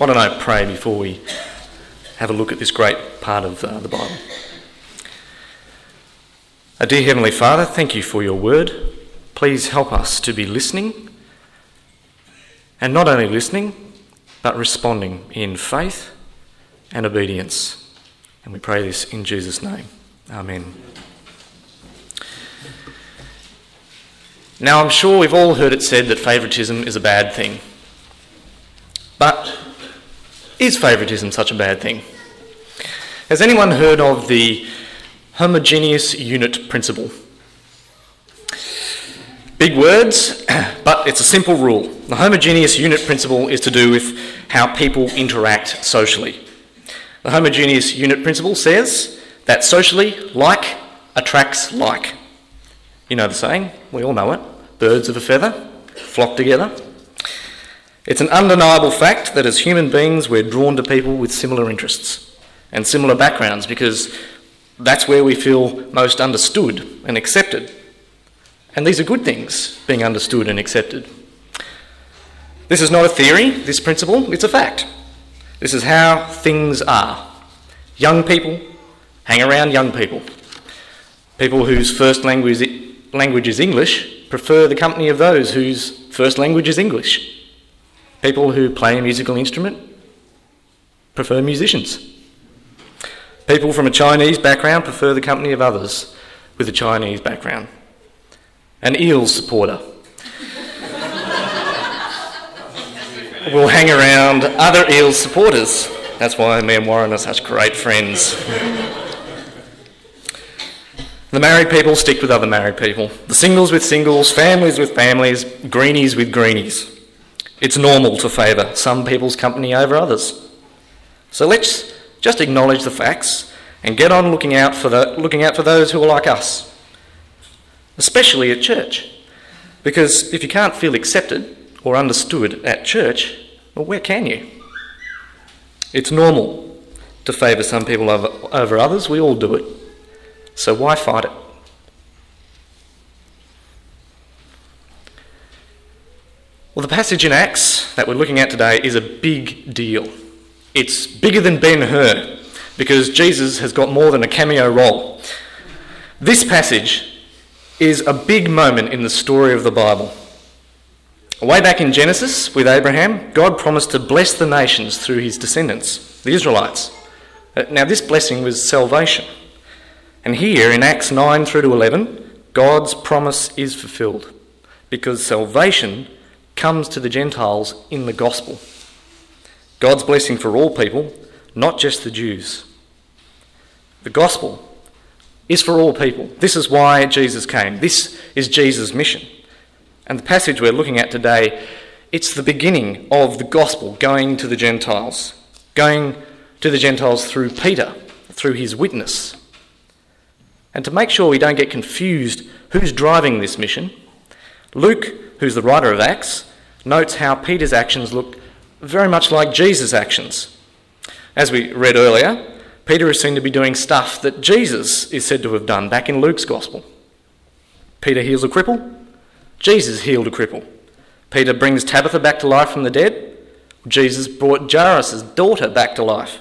Why don't I pray before we have a look at this great part of uh, the Bible? Our dear Heavenly Father, thank you for your word. Please help us to be listening, and not only listening, but responding in faith and obedience. And we pray this in Jesus' name. Amen. Now, I'm sure we've all heard it said that favouritism is a bad thing. But is favouritism such a bad thing? Has anyone heard of the homogeneous unit principle? Big words, but it's a simple rule. The homogeneous unit principle is to do with how people interact socially. The homogeneous unit principle says that socially, like attracts like. You know the saying, we all know it birds of a feather flock together. It's an undeniable fact that as human beings, we're drawn to people with similar interests and similar backgrounds because that's where we feel most understood and accepted. And these are good things, being understood and accepted. This is not a theory, this principle, it's a fact. This is how things are. Young people hang around young people. People whose first language, language is English prefer the company of those whose first language is English. People who play a musical instrument prefer musicians. People from a Chinese background prefer the company of others with a Chinese background. An Eels supporter will hang around other Eels supporters. That's why me and Warren are such great friends. The married people stick with other married people. The singles with singles, families with families, greenies with greenies. It's normal to favour some people's company over others. So let's just acknowledge the facts and get on looking out for, the, looking out for those who are like us, especially at church. Because if you can't feel accepted or understood at church, well, where can you? It's normal to favour some people over, over others, we all do it. So why fight it? Well, the passage in Acts that we're looking at today is a big deal. It's bigger than Ben Hur because Jesus has got more than a cameo role. This passage is a big moment in the story of the Bible. Way back in Genesis with Abraham, God promised to bless the nations through his descendants, the Israelites. Uh, now, this blessing was salvation. And here in Acts 9 through to 11, God's promise is fulfilled because salvation comes to the Gentiles in the gospel. God's blessing for all people, not just the Jews. The gospel is for all people. This is why Jesus came. This is Jesus' mission. And the passage we're looking at today, it's the beginning of the gospel going to the Gentiles, going to the Gentiles through Peter, through his witness. And to make sure we don't get confused who's driving this mission, Luke, who's the writer of Acts, notes how Peter's actions look very much like Jesus' actions. As we read earlier, Peter is seen to be doing stuff that Jesus is said to have done back in Luke's Gospel. Peter heals a cripple, Jesus healed a cripple. Peter brings Tabitha back to life from the dead, Jesus brought Jairus' daughter back to life.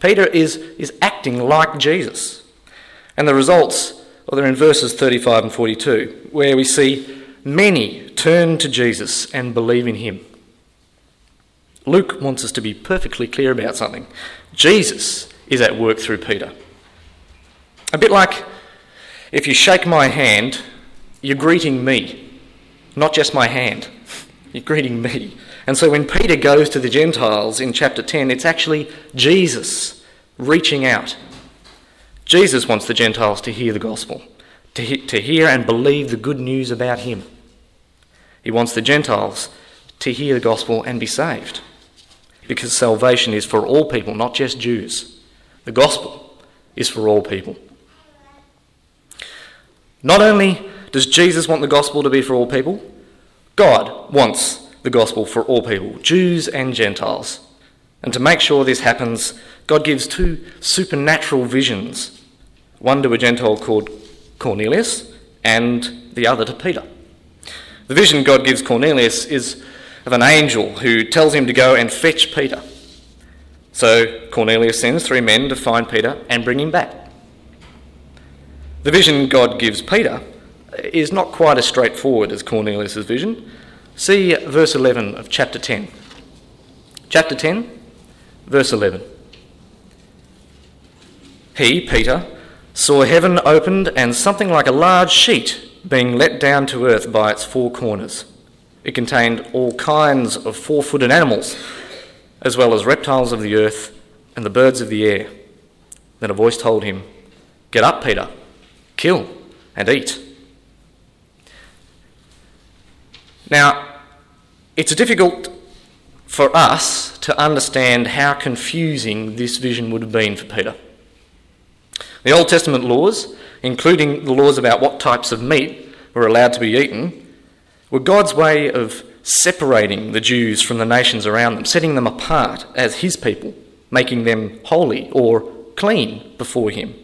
Peter is, is acting like Jesus. And the results, well, they're in verses 35 and 42, where we see many turn to Jesus and believe in him. Luke wants us to be perfectly clear about something. Jesus is at work through Peter. A bit like if you shake my hand, you're greeting me, not just my hand. You're greeting me. And so when Peter goes to the Gentiles in chapter 10, it's actually Jesus reaching out Jesus wants the Gentiles to hear the gospel, to, to hear and believe the good news about him. He wants the Gentiles to hear the gospel and be saved. Because salvation is for all people, not just Jews. The gospel is for all people. Not only does Jesus want the gospel to be for all people, God wants the gospel for all people, Jews and Gentiles. And to make sure this happens, God gives two supernatural visions one to a Gentile called Cornelius and the other to Peter. The vision God gives Cornelius is of an angel who tells him to go and fetch Peter. So Cornelius sends three men to find Peter and bring him back. The vision God gives Peter is not quite as straightforward as Cornelius' vision. See verse 11 of chapter 10. Chapter 10, verse 11. He, Peter, saw heaven opened and something like a large sheet being let down to earth by its four corners. It contained all kinds of four footed animals, as well as reptiles of the earth and the birds of the air. Then a voice told him, Get up, Peter, kill and eat. Now, it's difficult for us to understand how confusing this vision would have been for Peter. The Old Testament laws, including the laws about what types of meat were allowed to be eaten, were God's way of separating the Jews from the nations around them, setting them apart as His people, making them holy or clean before Him.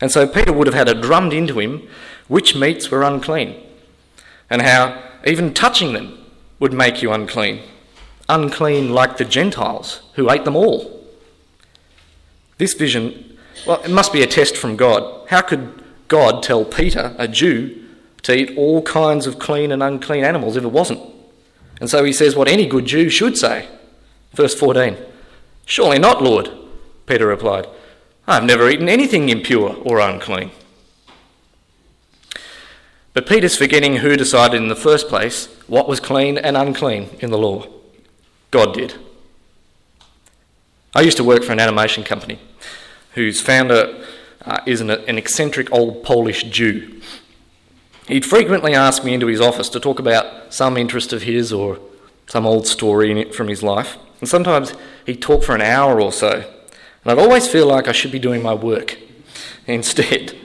And so Peter would have had it drummed into him which meats were unclean, and how even touching them would make you unclean, unclean like the Gentiles who ate them all. This vision, well, it must be a test from God. How could God tell Peter, a Jew, to eat all kinds of clean and unclean animals if it wasn't? And so he says what any good Jew should say. Verse 14 Surely not, Lord, Peter replied. I've never eaten anything impure or unclean. But Peter's forgetting who decided in the first place what was clean and unclean in the law. God did. I used to work for an animation company whose founder uh, is an, an eccentric old Polish Jew. He'd frequently ask me into his office to talk about some interest of his or some old story from his life. And sometimes he'd talk for an hour or so. And I'd always feel like I should be doing my work instead.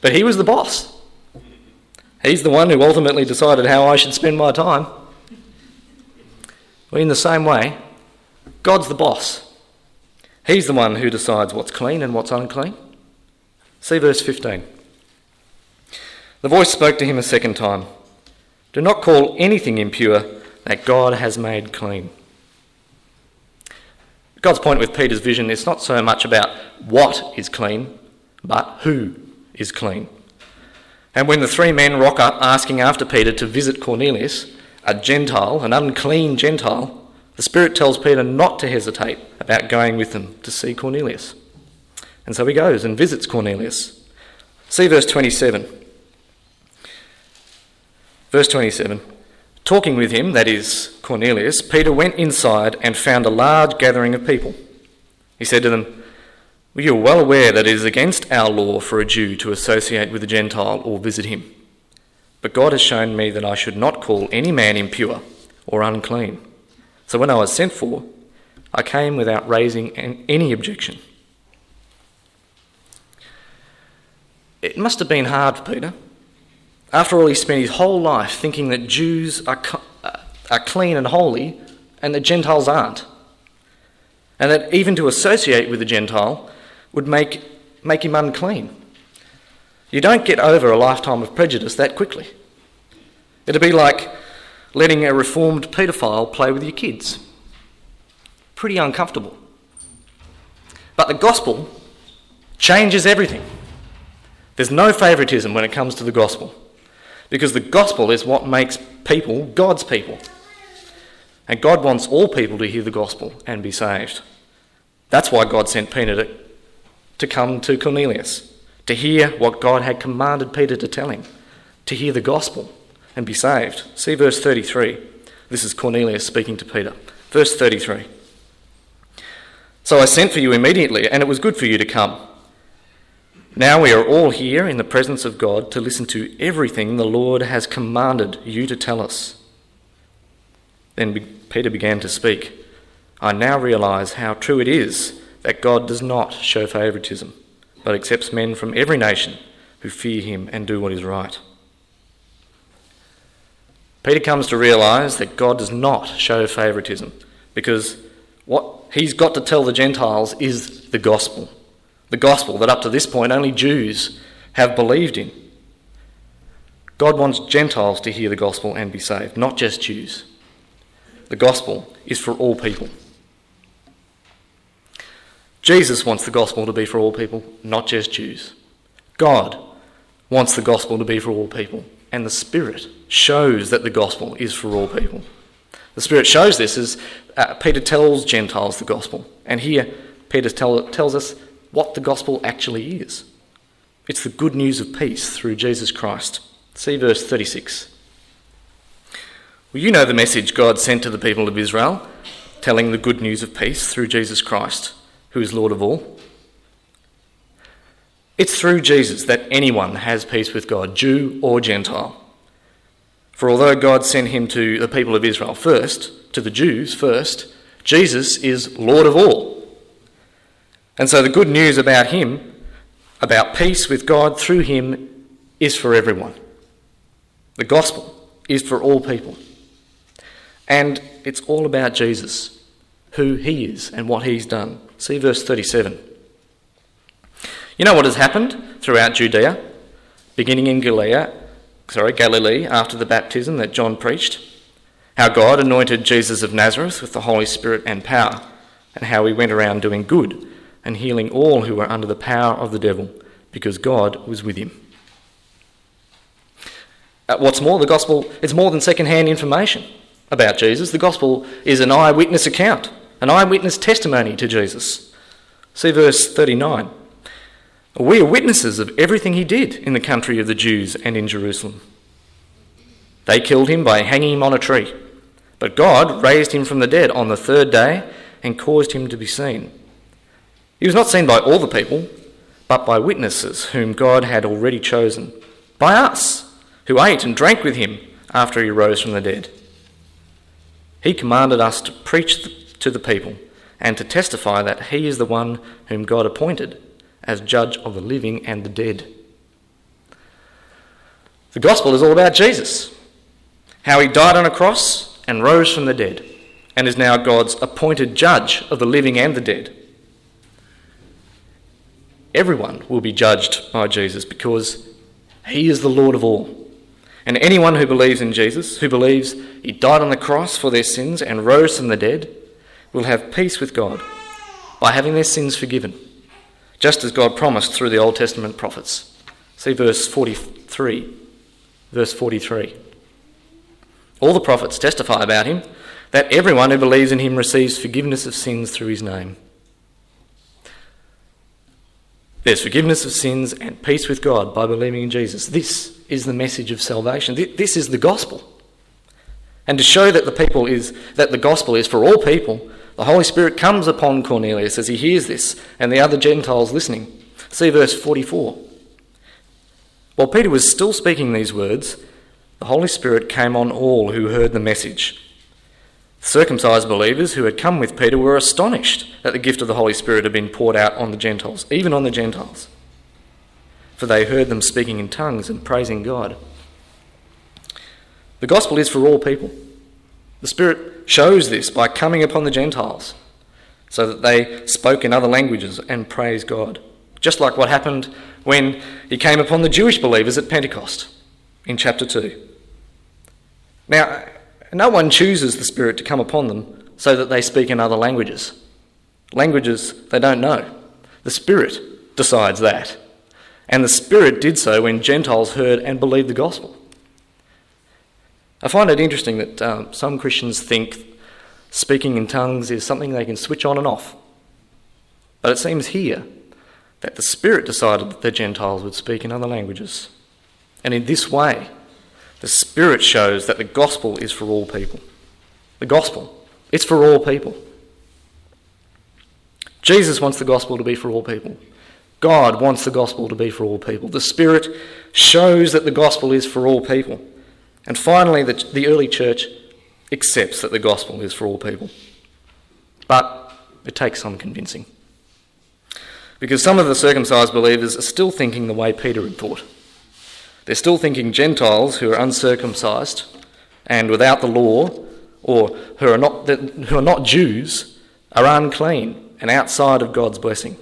But he was the boss. He's the one who ultimately decided how I should spend my time. Well, in the same way, God's the boss. He's the one who decides what's clean and what's unclean. See verse 15. The voice spoke to him a second time Do not call anything impure that God has made clean. God's point with Peter's vision is not so much about what is clean, but who is clean. And when the three men rock up asking after Peter to visit Cornelius, a Gentile, an unclean Gentile, the Spirit tells Peter not to hesitate about going with them to see Cornelius. And so he goes and visits Cornelius. See verse 27. Verse 27 Talking with him, that is, Cornelius, Peter went inside and found a large gathering of people. He said to them, well, You are well aware that it is against our law for a Jew to associate with a Gentile or visit him. But God has shown me that I should not call any man impure or unclean. So when I was sent for, I came without raising any objection. It must have been hard for Peter after all, he spent his whole life thinking that Jews are, uh, are clean and holy and that Gentiles aren't. And that even to associate with a Gentile would make, make him unclean. You don't get over a lifetime of prejudice that quickly. It'd be like letting a reformed paedophile play with your kids. Pretty uncomfortable. But the gospel changes everything. There's no favouritism when it comes to the gospel. Because the gospel is what makes people God's people. And God wants all people to hear the gospel and be saved. That's why God sent Peter to, to come to Cornelius, to hear what God had commanded Peter to tell him, to hear the gospel and be saved. See verse 33. This is Cornelius speaking to Peter. Verse 33. So I sent for you immediately, and it was good for you to come. Now we are all here in the presence of God to listen to everything the Lord has commanded you to tell us. Then Peter began to speak. I now realize how true it is that God does not show favoritism, but accepts men from every nation who fear him and do what is right. Peter comes to realize that God does not show favoritism because what he's got to tell the Gentiles is the gospel the gospel that up to this point only Jews have believed in. God wants Gentiles to hear the gospel and be saved, not just Jews. the gospel is for all people. Jesus wants the gospel to be for all people, not just Jews. God wants the gospel to be for all people, and the Spirit shows that the gospel is for all people. The Spirit shows this as uh, Peter tells Gentiles the gospel, and here Peter tell, tells us what the gospel actually is. It's the good news of peace through Jesus Christ. See verse 36. Well, you know the message God sent to the people of Israel, telling the good news of peace through Jesus Christ, who is Lord of all. It's through Jesus that anyone has peace with God, Jew or Gentile. For although God sent him to the people of Israel first, to the Jews first, Jesus is Lord of all. And so the good news about him, about peace with God through him, is for everyone. The gospel is for all people. And it's all about Jesus, who he is and what he's done. See verse 37. You know what has happened throughout Judea, beginning in Galilee, sorry, Galilee after the baptism that John preached? How God anointed Jesus of Nazareth with the Holy Spirit and power, and how he went around doing good and healing all who were under the power of the devil, because God was with him. Uh, what's more, the gospel is more than second-hand information about Jesus. The gospel is an eyewitness account, an eyewitness testimony to Jesus. See verse 39. We are witnesses of everything he did in the country of the Jews and in Jerusalem. They killed him by hanging him on a tree, but God raised him from the dead on the third day and caused him to be seen. He was not seen by all the people, but by witnesses whom God had already chosen, by us, who ate and drank with him after he rose from the dead. He commanded us to preach to the people and to testify that he is the one whom God appointed as judge of the living and the dead. The gospel is all about Jesus, how he died on a cross and rose from the dead, and is now God's appointed judge of the living and the dead. Everyone will be judged by Jesus because he is the Lord of all. And anyone who believes in Jesus, who believes he died on the cross for their sins and rose from the dead, will have peace with God by having their sins forgiven just as God promised through the Old Testament prophets. See verse 43. Verse 43. All the prophets testify about him that everyone who believes in him receives forgiveness of sins through his name. There's forgiveness of sins and peace with God by believing in Jesus. This is the message of salvation. This is the gospel. And to show that the people is that the gospel is for all people, the Holy Spirit comes upon Cornelius as he hears this and the other Gentiles listening. See verse 44. While Peter was still speaking these words, the Holy Spirit came on all who heard the message. Circumcised believers who had come with Peter were astonished that the gift of the Holy Spirit had been poured out on the Gentiles, even on the Gentiles, for they heard them speaking in tongues and praising God. The gospel is for all people. The Spirit shows this by coming upon the Gentiles so that they spoke in other languages and praised God. Just like what happened when he came upon the Jewish believers at Pentecost in chapter 2. Now, no one chooses the Spirit to come upon them so that they speak in other languages. Languages they don't know. The Spirit decides that. And the Spirit did so when Gentiles heard and believed the gospel. I find it interesting that um, some Christians think speaking in tongues is something they can switch on and off. But it seems here that the Spirit decided that the Gentiles would speak in other languages. And in this way, the Spirit shows that the gospel is for all people. The gospel, it's for all people. Jesus wants the gospel to be for all people. God wants the gospel to be for all people. The Spirit shows that the gospel is for all people. And finally, the, the early church accepts that the gospel is for all people. But it takes some convincing. Because some of the circumcised believers are still thinking the way Peter had thought. They're still thinking Gentiles who are uncircumcised and without the law, or who are not, who are not Jews, are unclean and outside of God's blessing.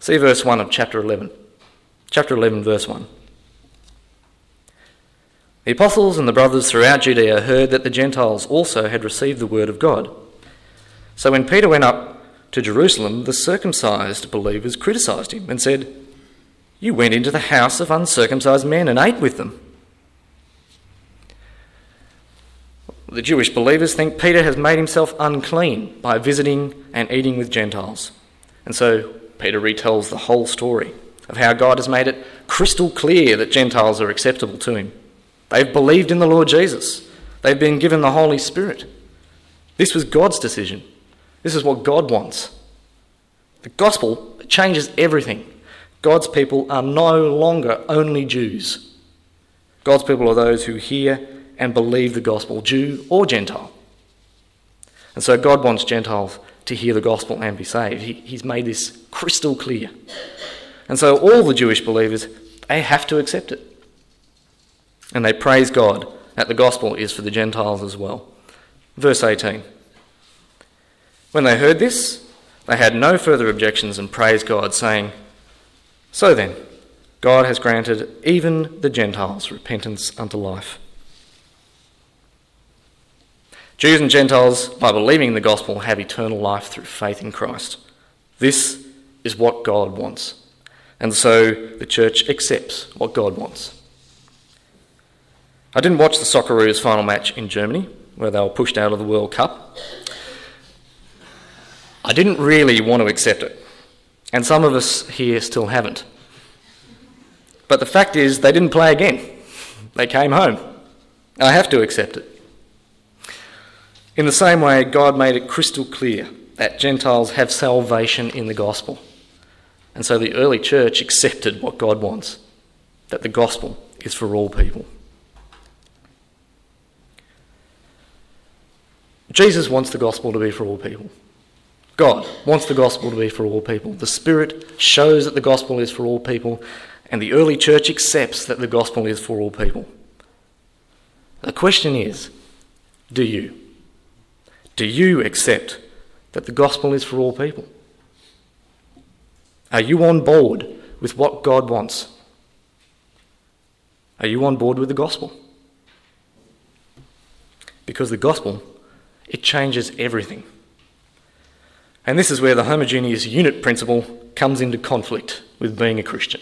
See verse 1 of chapter 11. Chapter 11, verse 1. The apostles and the brothers throughout Judea heard that the Gentiles also had received the word of God. So when Peter went up to Jerusalem, the circumcised believers criticised him and said, You went into the house of uncircumcised men and ate with them. The Jewish believers think Peter has made himself unclean by visiting and eating with Gentiles. And so Peter retells the whole story of how God has made it crystal clear that Gentiles are acceptable to him. They've believed in the Lord Jesus. They've been given the Holy Spirit. This was God's decision. This is what God wants. The gospel changes everything. God's people are no longer only Jews. God's people are those who hear and believe the gospel, Jew or Gentile. And so God wants Gentiles to hear the gospel and be saved. He, he's made this crystal clear. And so all the Jewish believers, they have to accept it. And they praise God that the gospel is for the Gentiles as well. Verse 18. When they heard this, they had no further objections and praised God, saying, So then, God has granted even the Gentiles repentance unto life. Jews and Gentiles, by believing the gospel, have eternal life through faith in Christ. This is what God wants. And so the church accepts what God wants. I didn't watch the Socceroos' final match in Germany, where they were pushed out of the World Cup. I didn't really want to accept it, and some of us here still haven't. But the fact is, they didn't play again. They came home. I have to accept it. In the same way, God made it crystal clear that Gentiles have salvation in the gospel. And so the early church accepted what God wants that the gospel is for all people. Jesus wants the gospel to be for all people. God wants the gospel to be for all people. The Spirit shows that the gospel is for all people, and the early church accepts that the gospel is for all people. The question is do you? Do you accept that the gospel is for all people? Are you on board with what God wants? Are you on board with the gospel? Because the gospel it changes everything. And this is where the homogeneous unit principle comes into conflict with being a Christian.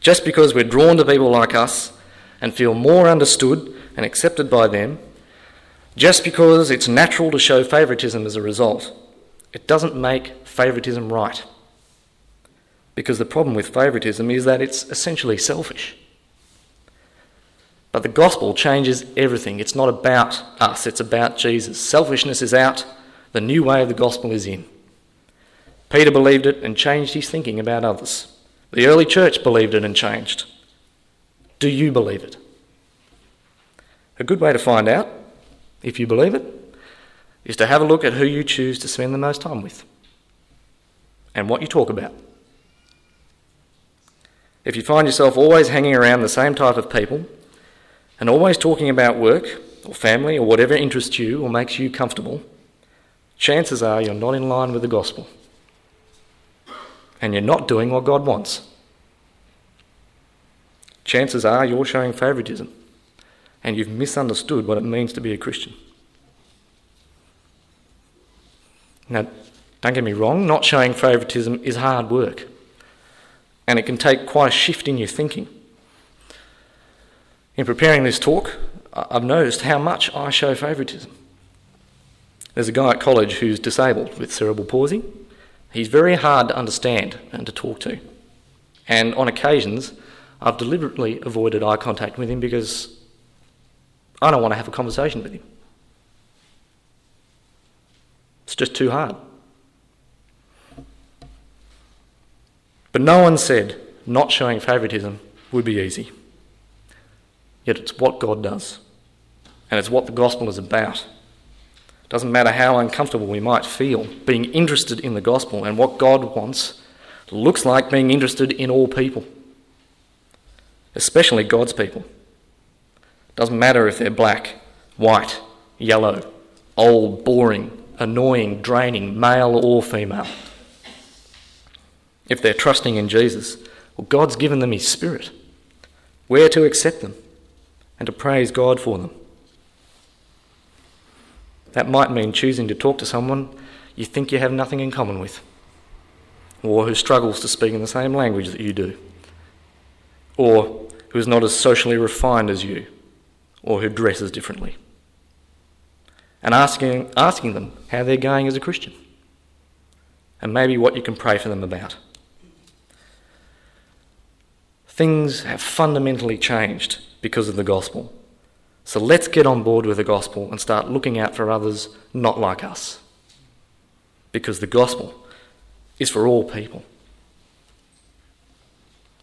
Just because we're drawn to people like us and feel more understood and accepted by them, just because it's natural to show favouritism as a result, it doesn't make favouritism right. Because the problem with favouritism is that it's essentially selfish. But the gospel changes everything. It's not about us, it's about Jesus. Selfishness is out, the new way of the gospel is in. Peter believed it and changed his thinking about others. The early church believed it and changed. Do you believe it? A good way to find out if you believe it is to have a look at who you choose to spend the most time with and what you talk about. If you find yourself always hanging around the same type of people and always talking about work or family or whatever interests you or makes you comfortable, chances are you're not in line with the gospel. And you're not doing what God wants. Chances are you're showing favouritism and you've misunderstood what it means to be a Christian. Now, don't get me wrong, not showing favouritism is hard work. And it can take quite a shift in your thinking. In preparing this talk, I've noticed how much I show favouritism. There's a guy at college who's disabled with cerebral palsy. He's very hard to understand and to talk to. And on occasions, I've deliberately avoided eye contact with him because I don't want to have a conversation with him. It's just too hard. But no one said not showing favouritism would be easy. Yet it's what God does. And it's what the gospel is about. It doesn't matter how uncomfortable we might feel, being interested in the gospel and what God wants looks like being interested in all people, especially God's people. It doesn't matter if they're black, white, yellow, old, boring, annoying, draining, male or female. If they're trusting in Jesus, well, God's given them His Spirit. Where to accept them? And to praise God for them. That might mean choosing to talk to someone you think you have nothing in common with, or who struggles to speak in the same language that you do, or who is not as socially refined as you, or who dresses differently. And asking, asking them how they're going as a Christian, and maybe what you can pray for them about. Things have fundamentally changed because of the gospel. So let's get on board with the gospel and start looking out for others not like us. Because the gospel is for all people.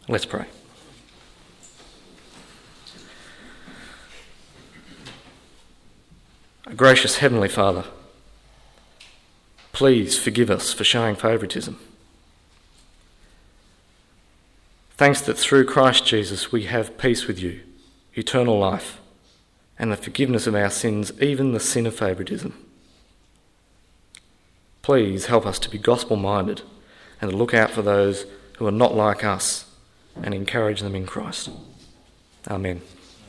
Let's pray. Gracious Heavenly Father, please forgive us for showing favouritism. Thanks that through Christ Jesus we have peace with you, eternal life, and the forgiveness of our sins, even the sin of favouritism. Please help us to be gospel minded and to look out for those who are not like us and encourage them in Christ. Amen.